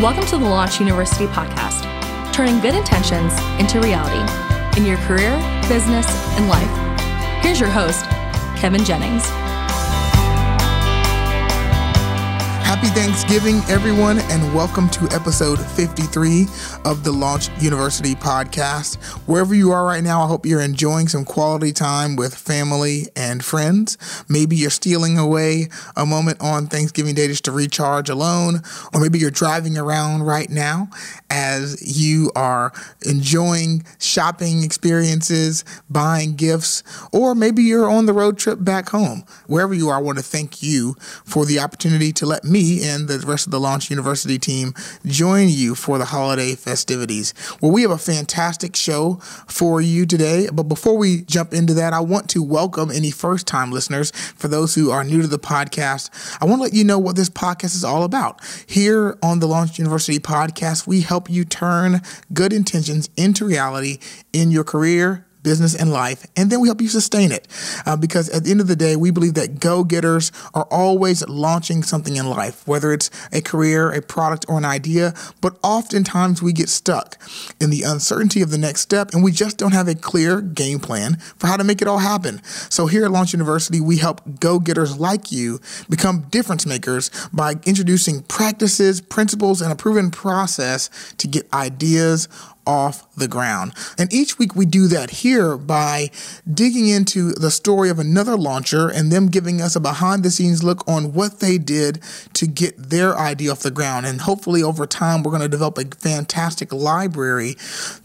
Welcome to the Launch Youniversity podcast, turning good intentions into reality in your career, business, and life. Here's your host, Kevin Jennings. Happy Thanksgiving, everyone, and welcome to episode 53 of the Launch Youniversity podcast. Wherever you are right now, I hope you're enjoying some quality time with family and friends. Maybe you're stealing away a moment on Thanksgiving Day just to recharge alone, or maybe you're driving around right now as you are enjoying shopping experiences, buying gifts, or maybe you're on the road trip back home. Wherever you are, I want to thank you for the opportunity to let me and the rest of the Launch Youniversity team join you for the holiday festivities. Well, we have a fantastic show for you today. But before we jump into that, I want to welcome any first time listeners. For those who are new to the podcast, I want to let you know what this podcast is all about. Here on the Launch Youniversity podcast, we help you turn good intentions into reality in your career business, and life, and then we help you sustain it. Uh, because at the end of the day, we believe that go getters are always launching something in life, whether it's a career, a product, or an idea. But oftentimes we get stuck in the uncertainty of the next step, and we just don't have a clear game plan for how to make it all happen. So here at Launch Youniversity, we help go getters like you become difference makers by introducing practices, principles, and a proven process to get ideas off the ground. And each week we do that here by digging into the story of another launcher and them giving us a behind the scenes look on what they did to get their idea off the ground. And hopefully over time, we're going to develop a fantastic library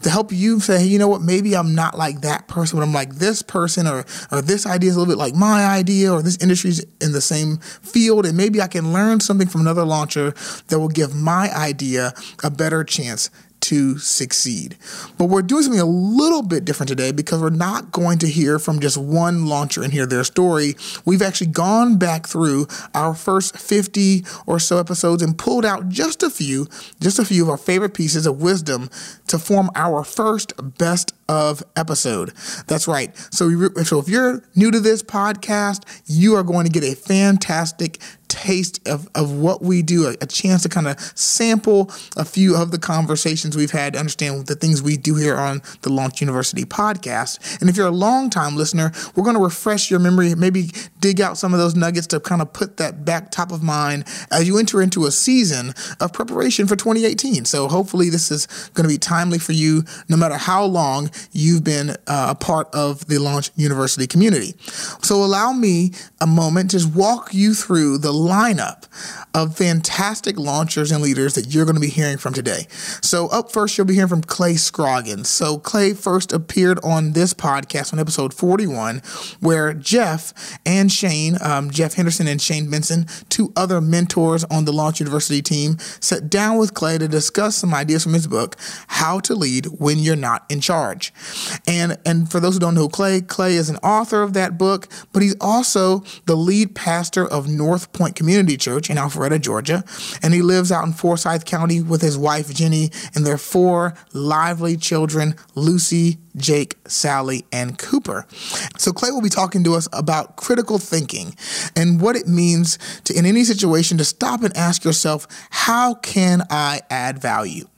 to help you say, hey, you know what, maybe I'm not like that person, but I'm like this person, or, or this idea is a little bit like my idea, or this industry's in the same field. And maybe I can learn something from another launcher that will give my idea a better chance to succeed. But we're doing something a little bit different today because we're not going to hear from just one launcher and hear their story. We've actually gone back through our first 50 or so episodes and pulled out just a few, just a few of our favorite pieces of wisdom to form our first best of episode. That's right. So, so if you're new to this podcast, you are going to get a fantastic taste of, of what we do, a, a chance to kind of sample a few of the conversations we've had to understand the things we do here on the Launch Youniversity podcast. And if you're a long time listener, we're going to refresh your memory, maybe dig out some of those nuggets to kind of put that back top of mind as you enter into a season of preparation for 2018. So hopefully this is going to be timely for you no matter how long you've been uh, a part of the Launch Youniversity community. So allow me a moment to just walk you through the lineup of fantastic launchers and leaders that you're going to be hearing from today. So, up first, you'll be hearing from Clay Scroggins. So, Clay first appeared on this podcast on episode 41, where Jeff and Shane, um, Jeff Henderson and Shane Benson, two other mentors on the Launch Youniversity team, sat down with Clay to discuss some ideas from his book, How to Lead When You're Not in Charge. And, and for those who don't know Clay, Clay is an author of that book, but he's also the lead pastor of North Point Community Church in Alpharetta, Georgia, and he lives out in Forsyth County with his wife Jenny and their four lively children, Lucy, Jake, Sally, and Cooper. So Clay will be talking to us about critical thinking and what it means to in any situation to stop and ask yourself, how can I add value?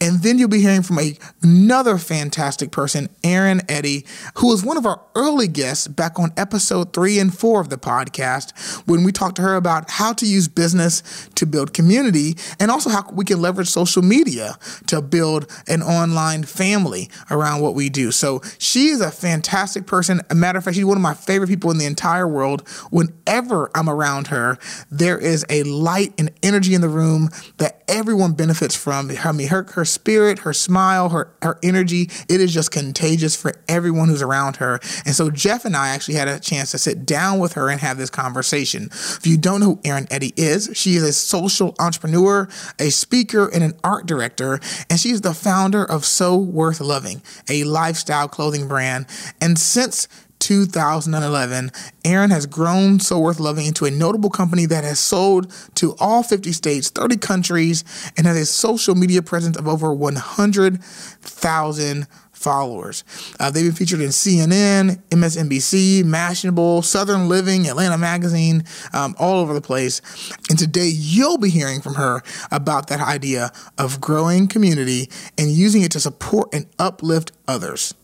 And then you'll be hearing from a, another fantastic person, Erin Eddy, who was one of our early guests back on episode three and four of the podcast when we talked to her about how to use business to build community and also how we can leverage social media to build an online family around what we do. So she is a fantastic person. A matter of fact, she's one of my favorite people in the entire world. Whenever I'm around her, there is a light and energy in the room that everyone benefits from. I mean, her her spirit, her smile, her her energy, it is just contagious for everyone who's around her. And so Jeff and I actually had a chance to sit down with her and have this conversation. If you don't know who Erin Eddy is, she is a social entrepreneur, a speaker, and an art director, and she's the founder of So Worth Loving, a lifestyle clothing brand. And since 2011, Erin has grown So Worth Loving into a notable company that has sold to all 50 states, 30 countries, and has a social media presence of over 100,000 followers. Uh, they've been featured in CNN, MSNBC, Mashable, Southern Living, Atlanta Magazine, um, all over the place. And today you'll be hearing from her about that idea of growing community and using it to support and uplift others.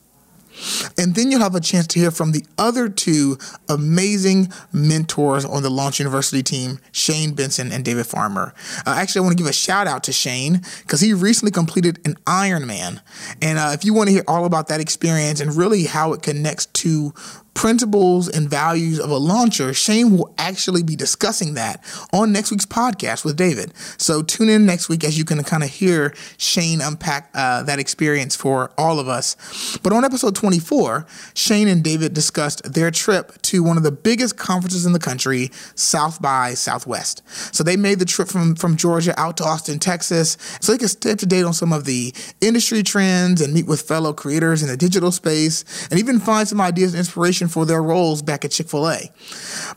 And then you'll have a chance to hear from the other two amazing mentors on the Launch Youniversity team, Shane Benson and David Farmer. Uh, actually, I want to give a shout out to Shane because he recently completed an Ironman. And uh, if you want to hear all about that experience and really how it connects to principles and values of a launcher, Shane will actually be discussing that on next week's podcast with David. So tune in next week as you can kind of hear Shane unpack uh, that experience for all of us. But on episode 24, Shane and David discussed their trip to one of the biggest conferences in the country, South by Southwest. So they made the trip from, from Georgia out to Austin, Texas, so they could stay up to date on some of the industry trends and meet with fellow creators in the digital space and even find some ideas and inspiration for their roles back at Chick fil A.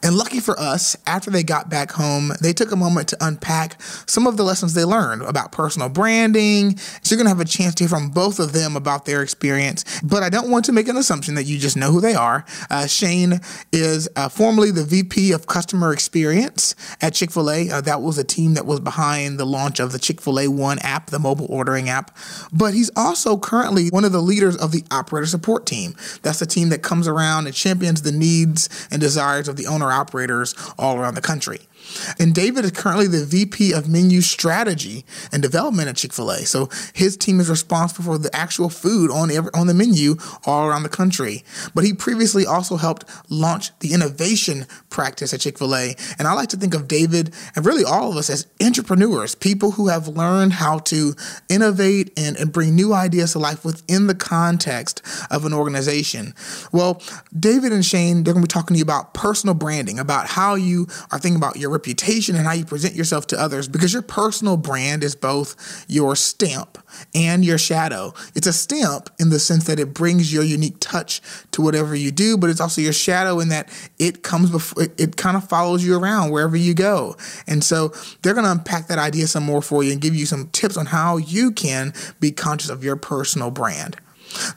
And lucky for us, after they got back home, they took a moment to unpack some of the lessons they learned about personal branding. So you're going to have a chance to hear from both of them about their experience. But I don't want to make an assumption that you just know who they are. Uh, Shane is uh, formerly the VP of Customer Experience at Chick fil A. Uh, that was a team that was behind the launch of the Chick fil A One app, the mobile ordering app. But he's also currently one of the leaders of the operator support team. That's the team that comes around champions the needs and desires of the owner operators all around the country. And David is currently the VP of Menu Strategy and Development at Chick fil A. So his team is responsible for the actual food on, every, on the menu all around the country. But he previously also helped launch the innovation practice at Chick fil A. And I like to think of David and really all of us as entrepreneurs, people who have learned how to innovate and, and bring new ideas to life within the context of an organization. Well, David and Shane, they're going to be talking to you about personal branding, about how you are thinking about your reputation and how you present yourself to others because your personal brand is both your stamp and your shadow. It's a stamp in the sense that it brings your unique touch to whatever you do, but it's also your shadow in that it comes before it, it kind of follows you around wherever you go. And so they're going to unpack that idea some more for you and give you some tips on how you can be conscious of your personal brand.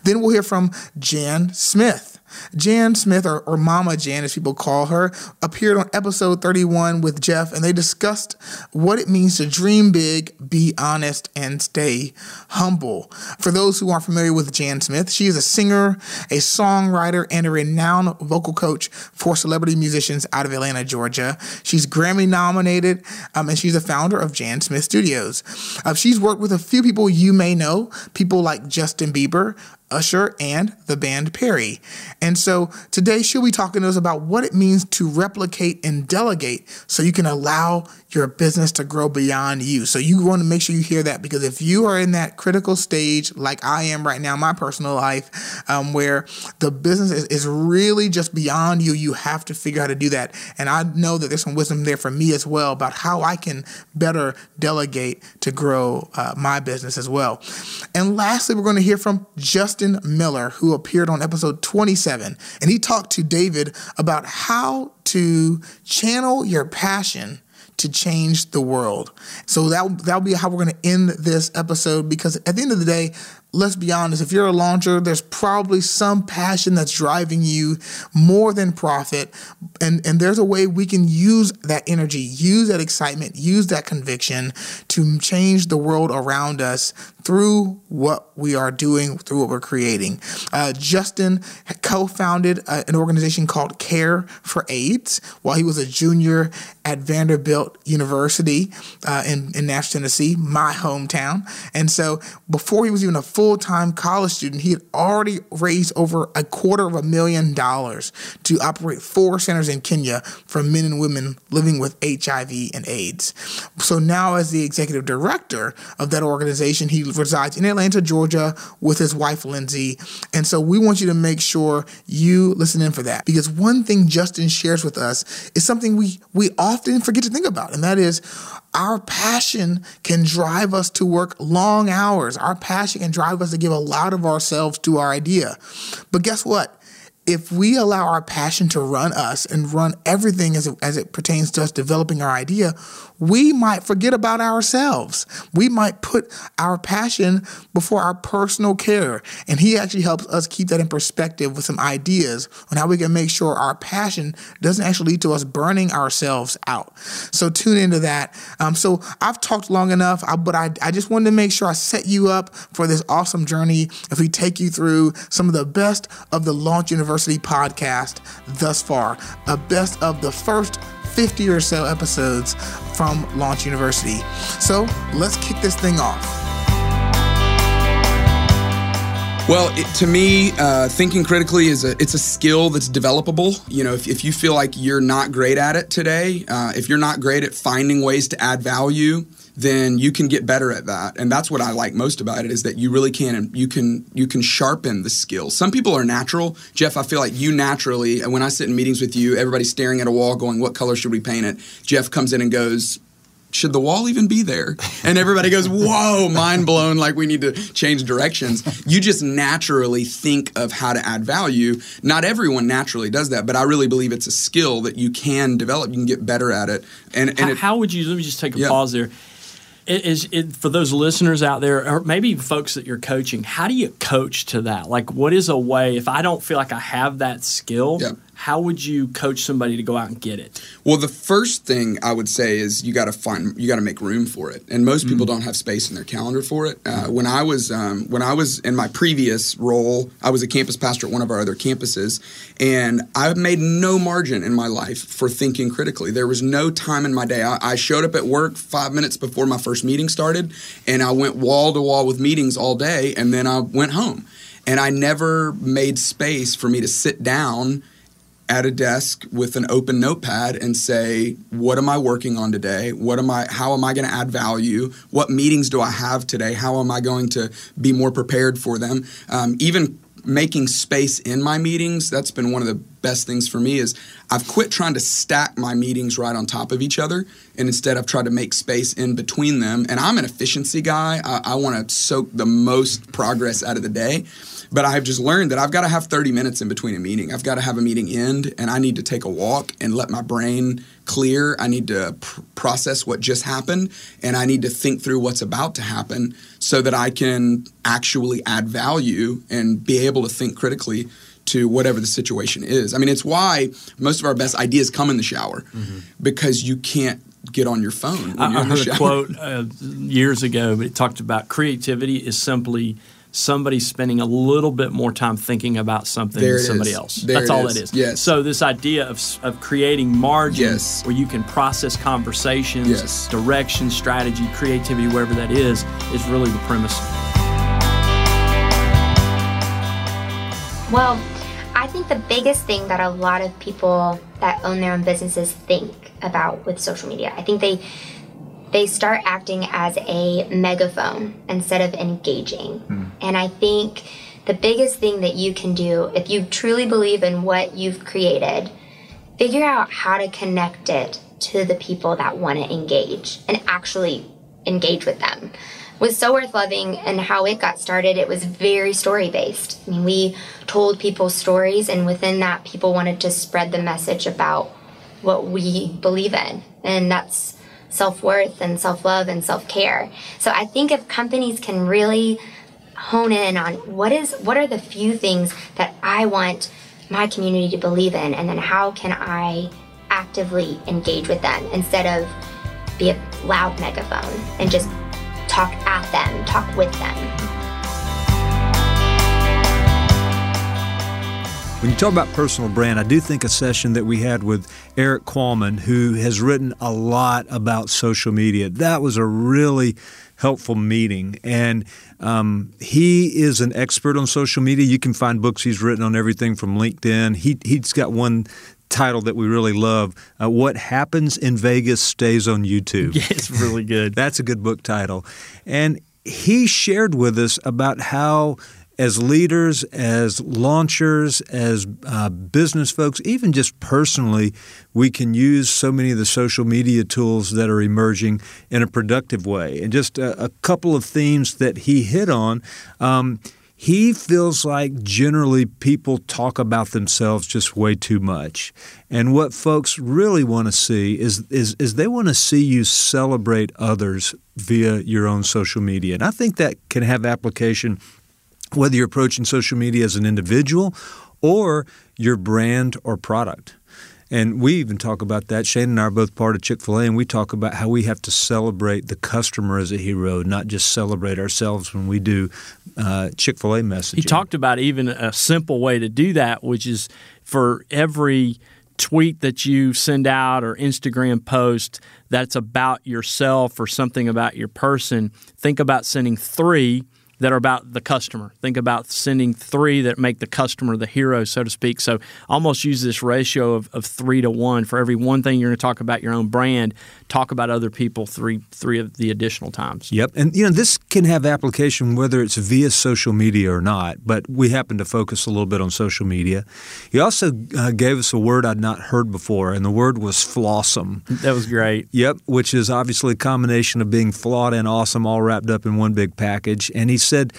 Then we'll hear from Jan Smith. Jan Smith, or, or Mama Jan as people call her, appeared on episode 31 with Jeff, and they discussed what it means to dream big, be honest, and stay humble. For those who aren't familiar with Jan Smith, she is a singer, a songwriter, and a renowned vocal coach for celebrity musicians out of Atlanta, Georgia. She's Grammy nominated, um, and she's the founder of Jan Smith Studios. Uh, she's worked with a few people you may know, people like Justin Bieber, Usher, and the band Perry. And so today she'll be talking to us about what it means to replicate and delegate so you can allow your business to grow beyond you. So you want to make sure you hear that because if you are in that critical stage, like I am right now, in my personal life, um, where the business is, is really just beyond you, you have to figure out how to do that. And I know that there's some wisdom there for me as well about how I can better delegate to grow uh, my business as well. And lastly, we're going to hear from Justin Miller, who appeared on episode 27, and he talked to David about how to channel your passion to change the world. So that that'll be how we're going to end this episode because at the end of the day, let's be honest, if you're a launcher, there's probably some passion that's driving you more than profit. And, and there's a way we can use that energy, use that excitement, use that conviction to change the world around us through what we are doing, through what we're creating. Uh, Justin co founded uh, an organization called Care for AIDS while he was a junior at Vanderbilt University uh, in, in Nashville, Tennessee, my hometown. And so before he was even a full time college student, he had already raised over a quarter of a million dollars to operate four centers in Kenya for men and women living with HIV and AIDS. So now, as the executive director of that organization, he resides in Atlanta, Georgia, with his wife, Lindsay. And so we want you to make sure you listen in for that because one thing Justin shares with us is something we, we often forget to think about, and that is our passion can drive us to work long hours. Our passion can drive us to give a lot of ourselves to our idea. But guess what? if we allow our passion to run us and run everything as it, as it pertains to us developing our idea, we might forget about ourselves. We might put our passion before our personal care. And he actually helps us keep that in perspective with some ideas on how we can make sure our passion doesn't actually lead to us burning ourselves out. So tune into that. Um, so I've talked long enough, but I, I just wanted to make sure I set you up for this awesome journey if we take you through some of the best of the Launch Youniversity podcast thus far, a best of the first 50 or so episodes from Launch Youniversity. So let's kick this thing off. Well, it, to me, uh, thinking critically is a it's a skill that's developable. You know, if, if you feel like you're not great at it today, uh, if you're not great at finding ways to add value, then you can get better at that. And that's what I like most about it is that you really can you can you can sharpen the skills. Some people are natural. Jeff, I feel like you naturally, when I sit in meetings with you, everybody's staring at a wall going, "What color should we paint it?" Jeff comes in and goes, should the wall even be there? And everybody goes, whoa, mind blown, like we need to change directions. You just naturally think of how to add value. Not everyone naturally does that, but I really believe it's a skill that you can develop. You can get better at it. And, and how, it, how would you, let me just take a yeah. pause there is it for those listeners out there or maybe folks that you're coaching how do you coach to that? Like what is a way if i don't feel like i have that skill yeah how would you coach somebody to go out and get it? Well, the first thing I would say is you got to find you got to make room for it, and most people mm. don't have space in their calendar for it. Uh, when I was um, when I was in my previous role, I was a campus pastor at one of our other campuses, and I made no margin in my life for thinking critically. There was no time in my day. I, I showed up at work five minutes before my first meeting started, and I went wall to wall with meetings all day, and then I went home, and I never made space for me to sit down at a desk with an open notepad and say what am i working on today? What am i how am i going to add value? What meetings do i have today? How am i going to be more prepared for them? Um, even making space in my meetings that's been one of the best things for me is i've quit trying to stack my meetings right on top of each other and instead i've tried to make space in between them and i'm an efficiency guy. I, I want to soak the most progress out of the day but I've just learned that I've got to have 30 minutes in between a meeting. I've got to have a meeting end and I need to take a walk and let my brain clear. I need to pr- process what just happened and I need to think through what's about to happen so that I can actually add value and be able to think critically to whatever the situation is. I mean, it's why most of our best ideas come in the shower mm-hmm. because you can't get on your phone. I, I heard a quote uh, years ago, but it talked about creativity is simply somebody's spending a little bit more time thinking about something there than somebody is. else. There That's all is. it is. Yes. So this idea of, of creating margin yes. where you can process conversations, yes. direction, strategy, creativity, wherever that is, is really the premise. Well, I think the biggest thing that a lot of people that own their own businesses think about with social media, I think they they start acting as a megaphone instead of engaging. Mm. And I think the biggest thing that you can do, if you truly believe in what you've created, figure out how to connect it to the people that want to engage and actually engage with them. With So Worth Loving and how it got started, it was very story based. I mean, we told people stories, and within that, people wanted to spread the message about what we believe in. And that's self worth and self love and self care. So I think if companies can really hone in on what is what are the few things that I want my community to believe in, and then how can I actively engage with them instead of be a loud megaphone and just talk at them, talk with them. When you talk about personal brand, I do think a session that we had with Erik Qualman, who has written a lot about social media, that was a really helpful meeting. And um, he is an expert on social media. You can find books he's written on everything from LinkedIn. He, he's got one title that we really love uh, What Happens in Vegas Stays on YouTube. Yeah, it's really good. That's a good book title. And he shared with us about how as leaders, as launchers, as uh, business folks, even just personally, we can use so many of the social media tools that are emerging in a productive way. And just a, a couple of themes that he hit on. Um, he feels like generally people talk about themselves just way too much. And what folks really want to see is, is, is they want to see you celebrate others via your own social media. And I think that can have application whether you're approaching social media as an individual or your brand or product. And we even talk about that. Shane and I are both part of Chick fil A, and we talk about how we have to celebrate the customer as a hero, not just celebrate ourselves when we do uh, Chick fil A messaging. He talked about even a simple way to do that, which is for every tweet that you send out or Instagram post that's about yourself or something about your person, think about sending three that are about the customer. Think about sending three that make the customer the hero, so to speak. So almost use this ratio of, of three to one. For every one thing you're going to talk about your own brand, talk about other people three three of the additional times. Yep. And you know, this can have application whether it's via social media or not, but we happen to focus a little bit on social media. He also uh, gave us a word I'd not heard before, and the word was flawsome. That was great. Yep, which is obviously a combination of being flawed and awesome all wrapped up in one big package. And he said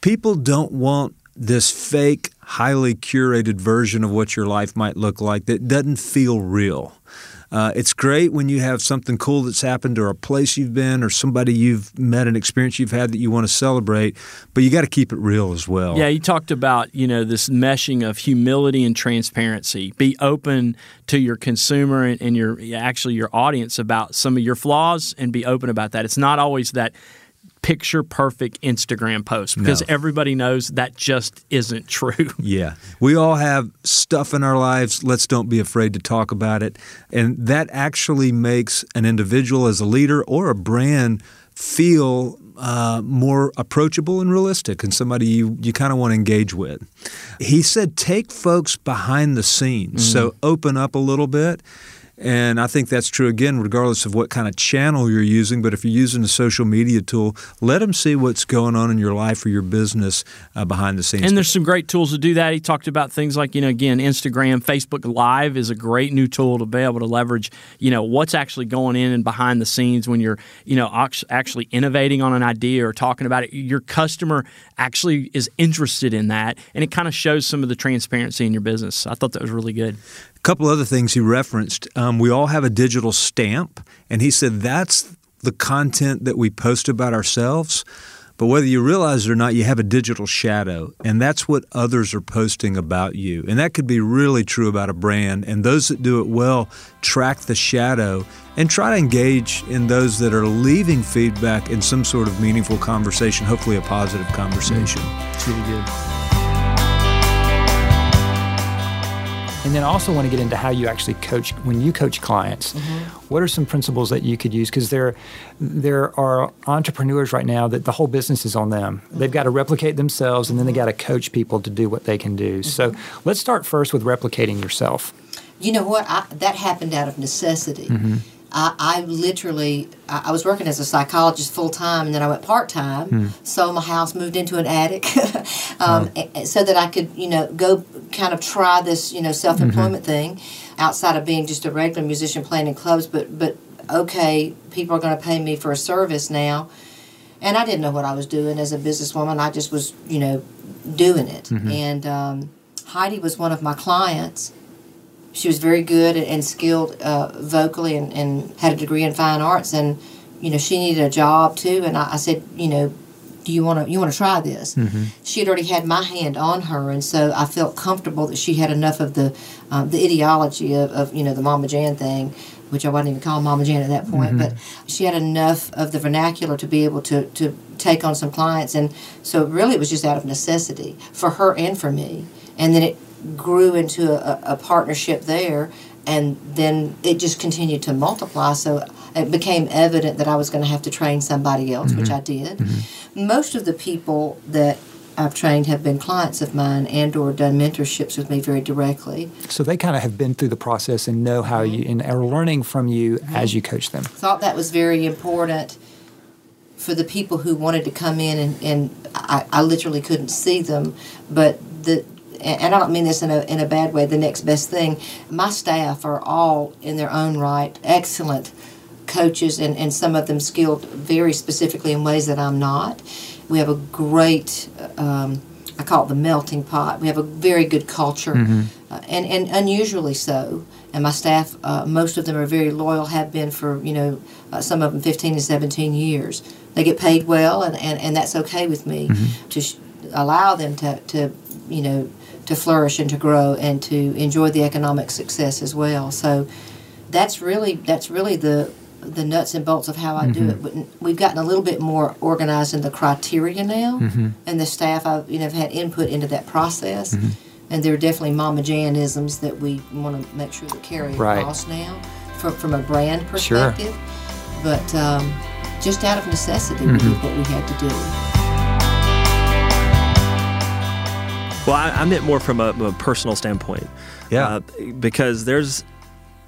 people don't want this fake, highly curated version of what your life might look like that doesn't feel real. Uh, it's great when you have something cool that's happened or a place you've been or somebody you've met, an experience you've had that you want to celebrate, but you got to keep it real as well. Yeah, you talked about you know this meshing of humility and transparency. Be open to your consumer and, and your actually your audience about some of your flaws and be open about that. It's not always that picture perfect Instagram post because no. everybody knows that just isn't true. Yeah. We all have stuff in our lives. Let's don't be afraid to talk about it. And that actually makes an individual as a leader or a brand feel uh, more approachable and realistic and somebody you, you kind of want to engage with. He said, take folks behind the scenes. Mm-hmm. So open up a little bit and I think that's true again, regardless of what kind of channel you're using. But if you're using a social media tool, let them see what's going on in your life or your business uh, behind the scenes. And there's some great tools to do that. He talked about things like, you know, again, Instagram, Facebook Live is a great new tool to be able to leverage, you know, what's actually going in and behind the scenes when you're, you know, actually innovating on an idea or talking about it. Your customer actually is interested in that. And it kind of shows some of the transparency in your business. I thought that was really good. A couple other things he referenced. Um, we all have a digital stamp, and he said that's the content that we post about ourselves. But whether you realize it or not, you have a digital shadow, and that's what others are posting about you. And that could be really true about a brand. And those that do it well track the shadow and try to engage in those that are leaving feedback in some sort of meaningful conversation, hopefully a positive conversation. It's really good. And then I also want to get into how you actually coach when you coach clients. Mm-hmm. What are some principles that you could use? Because there, there are entrepreneurs right now that the whole business is on them. Mm-hmm. They've got to replicate themselves, and then they got to coach people to do what they can do. Mm-hmm. So let's start first with replicating yourself. You know what? I, that happened out of necessity. I, I literally I, I was working as a psychologist full time, and then I went part time. Hmm. Sold my house, moved into an attic, um, oh. so that I could you know go kind of try this you know self employment mm-hmm. thing outside of being just a regular musician playing in clubs. But but okay, people are going to pay me for a service now. And I didn't know what I was doing as a businesswoman. I just was, you know, doing it. Mm-hmm. And um, Heidi was one of my clients she was very good and skilled uh, vocally and, and had a degree in fine arts and you know she needed a job too and I, I said you know do you want to you want to try this mm-hmm. she had already had my hand on her and so I felt comfortable that she had enough of the um, the ideology of, of you know the Mama Jan thing which I wasn't even calling Mama Jan at that point, mm-hmm. but she had enough of the vernacular to be able to, to take on some clients. And so really it was just out of necessity for her and for me. And then it grew into a, a partnership there, and then it just continued to multiply. So it became evident that I was going to have to train somebody else, mm-hmm. which I did. Mm-hmm. Most of the people that I've trained have been clients of mine and or done mentorships with me very directly. So they kind of have been through the process and know how mm-hmm. you and are learning from you mm-hmm. as you coach them. Thought that was very important for the people who wanted to come in and, and I, I literally couldn't see them, but the and I don't mean this in a, in a bad way, the next best thing. My staff are all, in their own right, excellent coaches, and, and some of them skilled very specifically in ways that I'm not. we have a great. Um, I call it the melting pot. We have a very good culture, mm-hmm. uh, and and unusually so. And my staff, uh, most of them are very loyal, have been for you know, uh, some of them 15 and 17 years. They get paid well, and, and, and that's okay with me mm-hmm. to sh- allow them to, to you know to flourish and to grow and to enjoy the economic success as well. So that's really that's really the the nuts and bolts of how I mm-hmm. do it. But we've gotten a little bit more organized in the criteria now, mm-hmm. and the staff I've you know have had input into that process. Mm-hmm. And there are definitely Mama Janisms that we want to make sure that carry right. across now from, from a brand perspective. Sure. But um, just out of necessity, we did what we had to do. Well, I, I meant more from a, a personal standpoint. Yeah, uh, because there's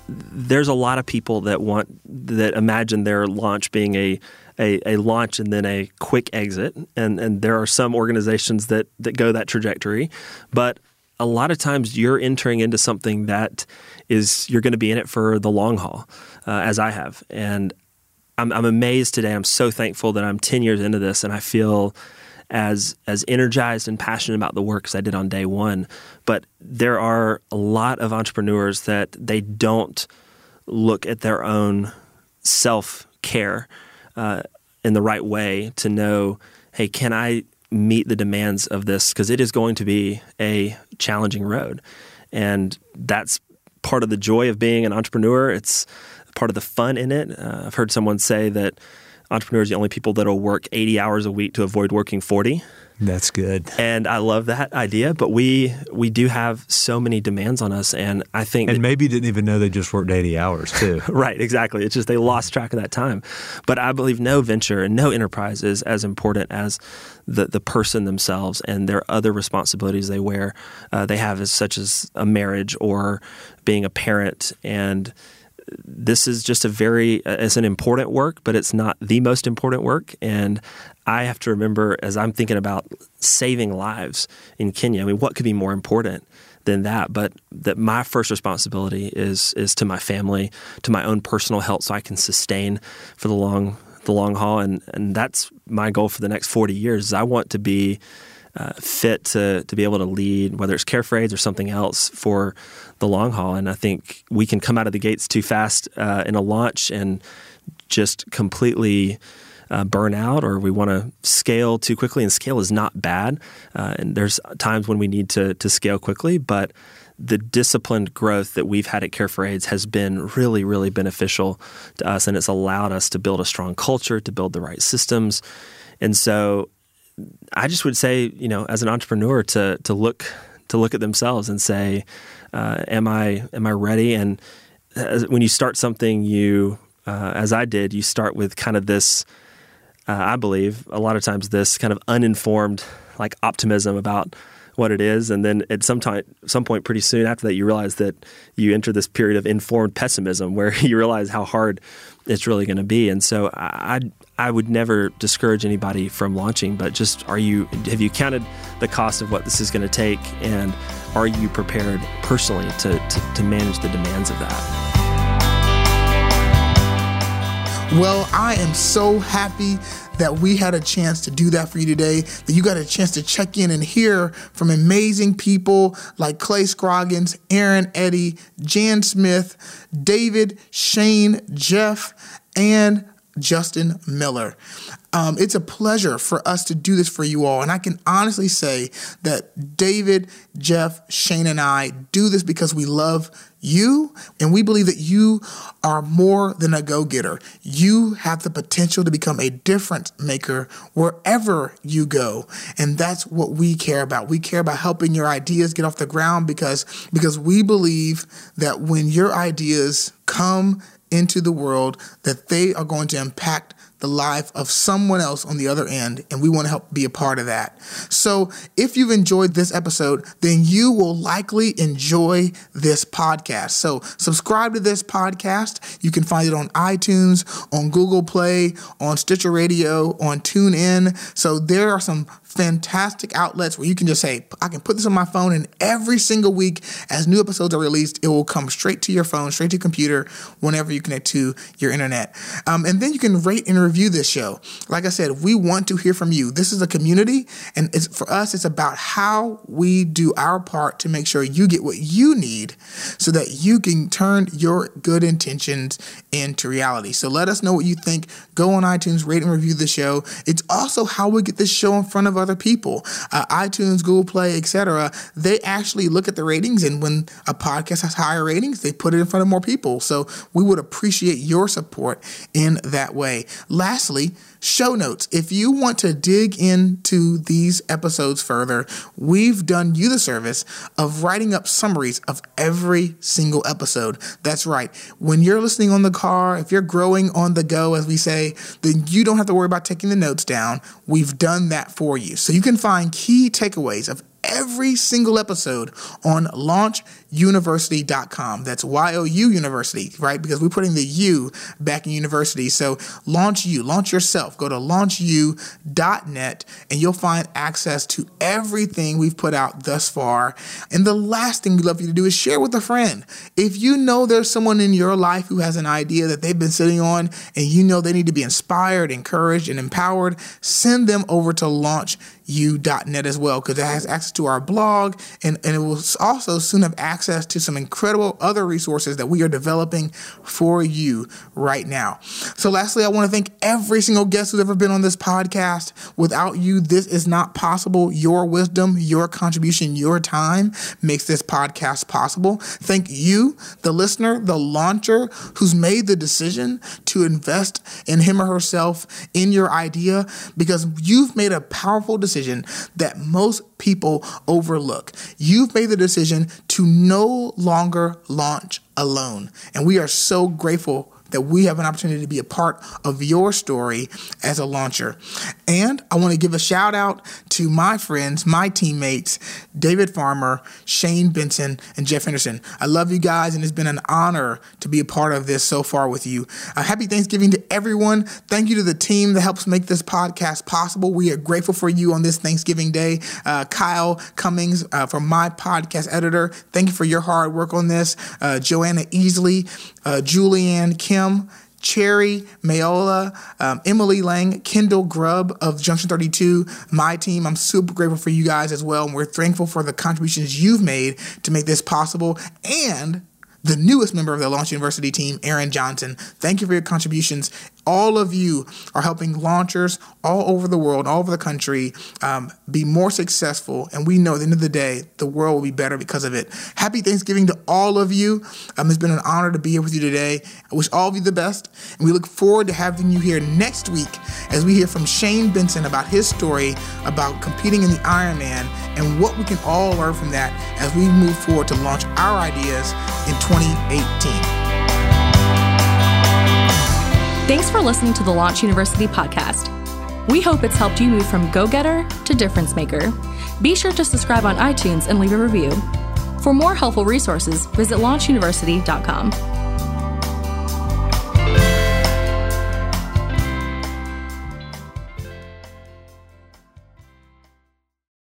there's a lot of people that want that imagine their launch being a, a, a launch and then a quick exit, and and there are some organizations that that go that trajectory, but a lot of times you're entering into something that is you're going to be in it for the long haul, uh, as I have, and I'm, I'm amazed today. I'm so thankful that I'm 10 years into this, and I feel as as energized and passionate about the work as I did on day one. But there are a lot of entrepreneurs that they don't look at their own self care uh, in the right way to know, hey, can I meet the demands of this? Because it is going to be a challenging road, and that's part of the joy of being an entrepreneur. It's part of the fun in it. Uh, I've heard someone say that entrepreneurs are the only people that'll work 80 hours a week to avoid working 40. That's good. And I love that idea, but we we do have so many demands on us and I think And maybe didn't even know they just worked 80 hours too. right, exactly. It's just they lost track of that time. But I believe no venture and no enterprise is as important as the the person themselves and their other responsibilities they wear uh, they have as such as a marriage or being a parent and this is just a very uh, it's an important work but it's not the most important work. And i have to remember as i'm thinking about saving lives in kenya i mean what could be more important than that? But that my first responsibility is is to my family to my own personal health so i can sustain for the long the long haul. And and that's my goal for the next 40 years i want to be uh, fit to to be able to lead, whether it's Care AIDS or something else, for the long haul. And I think we can come out of the gates too fast uh, in a launch and just completely. Uh, burn out or we want to scale too quickly and scale is not bad uh, and there's times when we need to, to scale quickly but the disciplined growth that we've had at Care for AIDS has been really, really beneficial to us, and it's allowed us to build a strong culture, to build the right systems. And so I just would say, you know, as an entrepreneur, to to look to look at themselves and say, uh, "Am I am I ready?" And as, when you start something, you, uh, as I did, you start with kind of this. Uh, I believe a lot of times this kind of uninformed, like optimism about what it is, and then at some time, some point, pretty soon after that, you realize that you enter this period of informed pessimism, where you realize how hard it's really going to be. And so, I I would never discourage anybody from launching, but just are you have you counted the cost of what this is going to take, and are you prepared personally to, to, to manage the demands of that? Well, I am so happy that we had a chance to do that for you today, that you got a chance to check in and hear from amazing people like Clay Scroggins, Erin Eddy, Jan Smith, David, Shane, Jeff, and Justin Miller. Um, it's a pleasure for us to do this for you all. And I can honestly say that David, Jeff, Shane, and I do this because we love you and we believe that you are more than a go getter. You have the potential to become a difference maker wherever you go. And that's what we care about. We care about helping your ideas get off the ground because, because we believe that when your ideas come into the world that they are going to impact the life of someone else on the other end, and we want to help be a part of that. So, if you've enjoyed this episode, then you will likely enjoy this podcast. So, subscribe to this podcast. You can find it on iTunes, on Google Play, on Stitcher Radio, on TuneIn. So, there are some fantastic outlets where you can just say, I can put this on my phone, and every single week, as new episodes are released, it will come straight to your phone, straight to your computer, whenever you connect to your internet. Um, and then you can rate and review this show. Like I said, we want to hear from you. This is a community, and for us, it's about how we do our part to make sure you get what you need so that you can turn your good intentions into reality. So let us know what you think. Go on iTunes, rate and review the show. It's also how we get this show in front of other people. Uh, iTunes, Google Play, etc. They actually look at the ratings, and when a podcast has higher ratings, they put it in front of more people. So we would appreciate your support in that way. Lastly, show notes. If you want to dig into these episodes further, we've done you the service of writing up summaries of every single episode. That's right. When you're listening on the car, if you're growing on the go, as we say, then you don't have to worry about taking the notes down. We've done that for you. So you can find key takeaways of every single episode on launchyouniversity.com. That's Y O U University, right? Because we're putting the U back in university. So launch you, launch yourself. Go to launchu.net and you'll find access to everything we've put out thus far. And the last thing we'd love you to do is share with a friend. If you know there's someone in your life who has an idea that they've been sitting on and you know they need to be inspired, encouraged, and empowered, send them over to launch u.net as well because it has access to our blog and, and it will also soon have access to some incredible other resources that we are developing for you right now. So, lastly, I want to thank every single guest who's ever been on this podcast. Without you, this is not possible. Your wisdom, your contribution, your time makes this podcast possible. Thank you, the listener, the launcher who's made the decision to invest in him or herself in your idea because you've made a powerful decision decision that most people overlook. You've made the decision to no longer launch alone. And we are so grateful that we have an opportunity to be a part of your story as a launcher. And I want to give a shout out to my friends, my teammates, David Farmer, Shane Benson, and Jeff Henderson. I love you guys, and it's been an honor to be a part of this so far with you. Uh, happy Thanksgiving to everyone. Thank you to the team that helps make this podcast possible. We are grateful for you on this Thanksgiving Day. Uh, Kyle Cummings, uh, from my podcast editor, thank you for your hard work on this. Uh, Joanna Easley, uh, Julianne Kim, Cherry, Mayola, um, Emily Lang, Kendall Grubb of Junction 32, my team. I'm super grateful for you guys as well. And we're thankful for the contributions you've made to make this possible. And the newest member of the Launch Youniversity team, Aaron Johnson. Thank you for your contributions. All of you are helping launchers all over the world, all over the country, um, be more successful. And we know at the end of the day, the world will be better because of it. Happy Thanksgiving to all of you. Um, it's been an honor to be here with you today. I wish all of you the best. And we look forward to having you here next week as we hear from Shane Benson about his story about competing in the Ironman and what we can all learn from that as we move forward to launch our ideas in 2018. Thanks for listening to the Launch Youniversity podcast. We hope it's helped you move from go getter to difference maker. Be sure to subscribe on iTunes and leave a review. For more helpful resources, visit launchyouniversity.com.